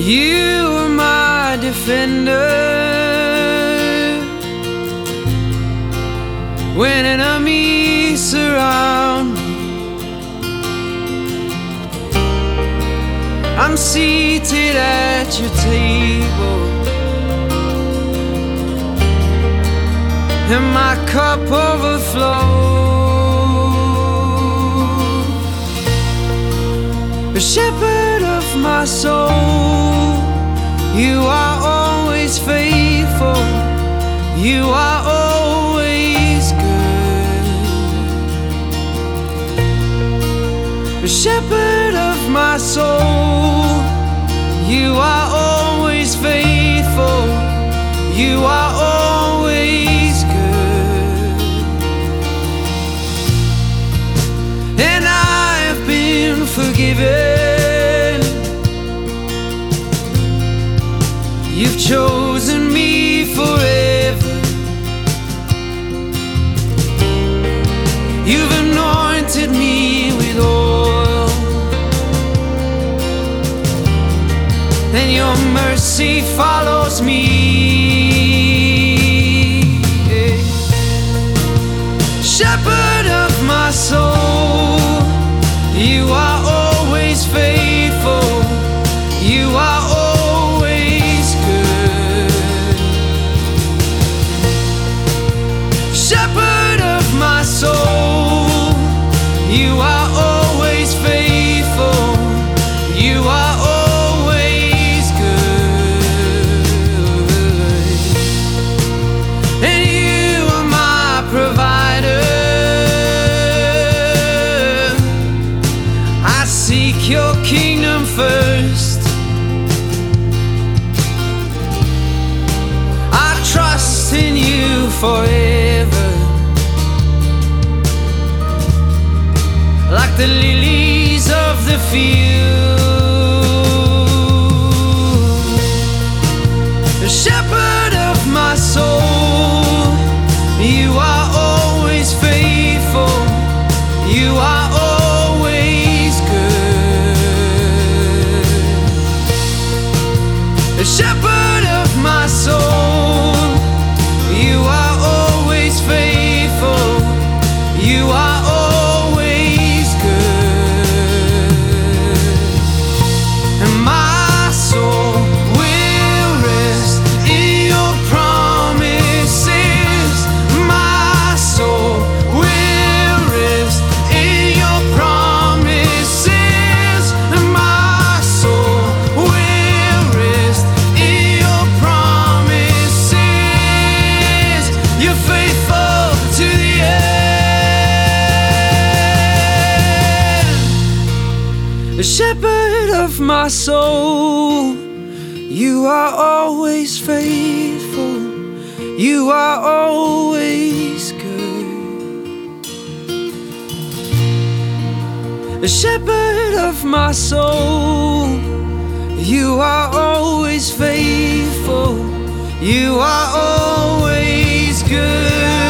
You are my defender. When enemies surround I'm seated at your table. And my cup overflows. The shepherd of my soul, you are always faithful. You are always good. The shepherd of my soul, you are always faithful. You are always good. And I have been forgiven. Chosen me forever. You've anointed me with oil. And your mercy follows me. Shepherd of my soul, you are your kingdom first. I trust in you forever. Like the lilies of the field. The shepherd of my soul, you are always faithful. You are the shepherd of my soul. You are always faithful, you are always good. The shepherd of my soul, you are always faithful, you are always good.